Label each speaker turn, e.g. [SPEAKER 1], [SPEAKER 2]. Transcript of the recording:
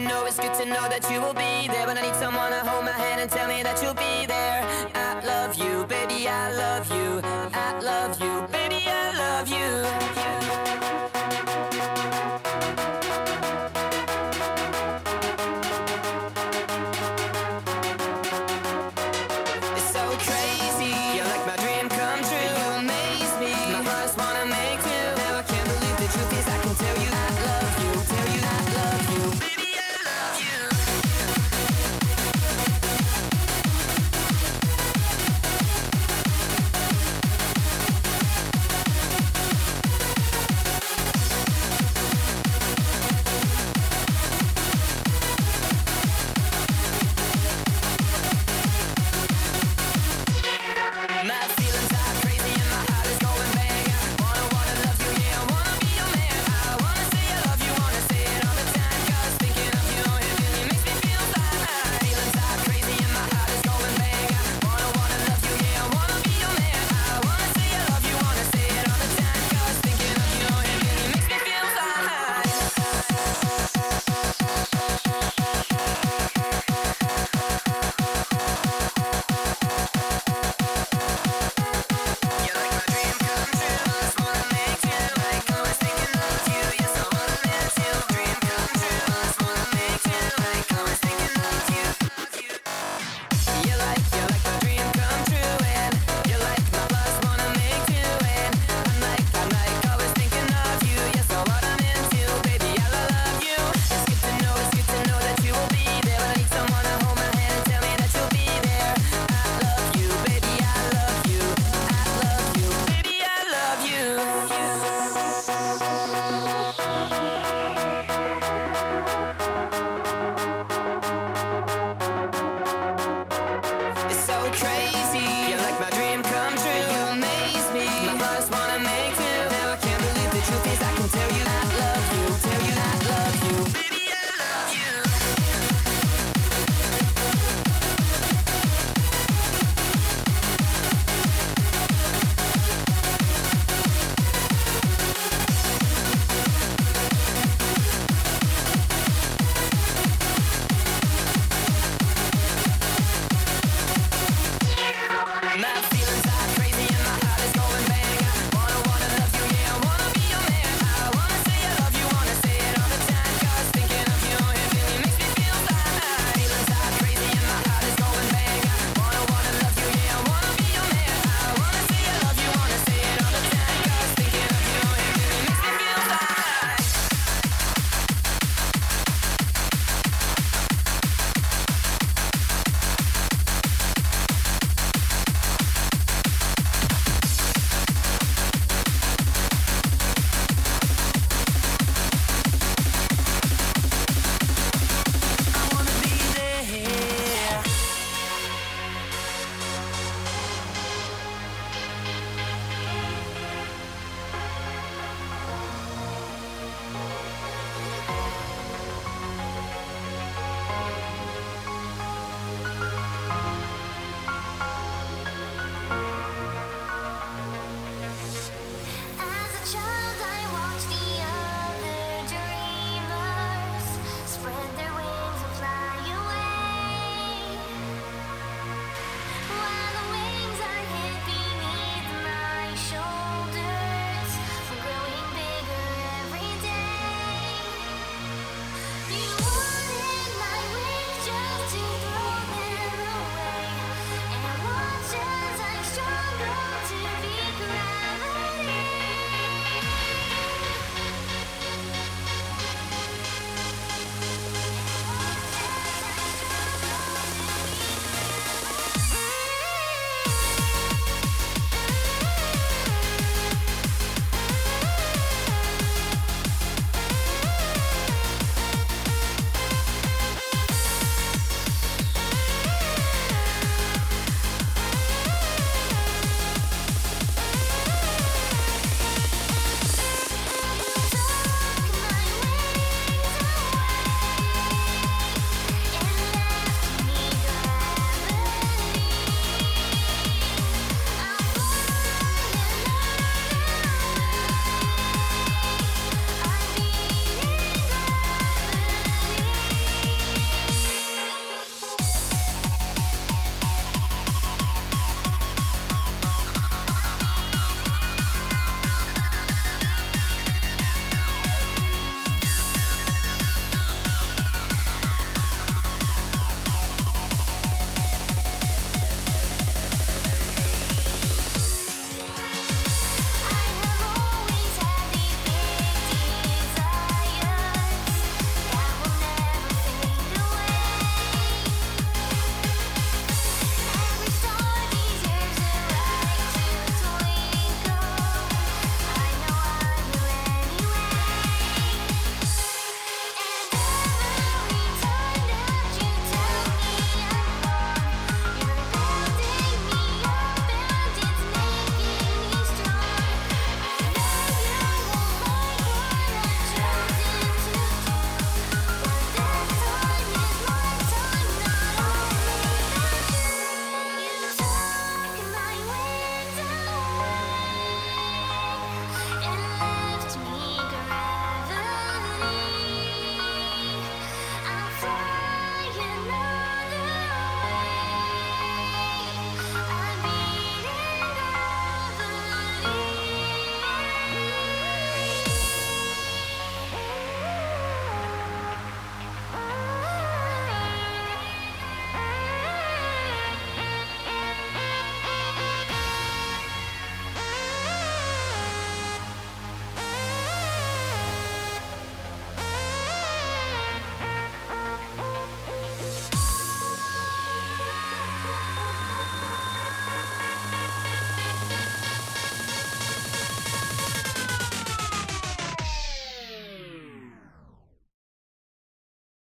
[SPEAKER 1] to know, it's good to know that you will be there. When I need someone to hold my hand and tell me that you'll be there. I love you, baby, I love you. I love you, baby, I love you.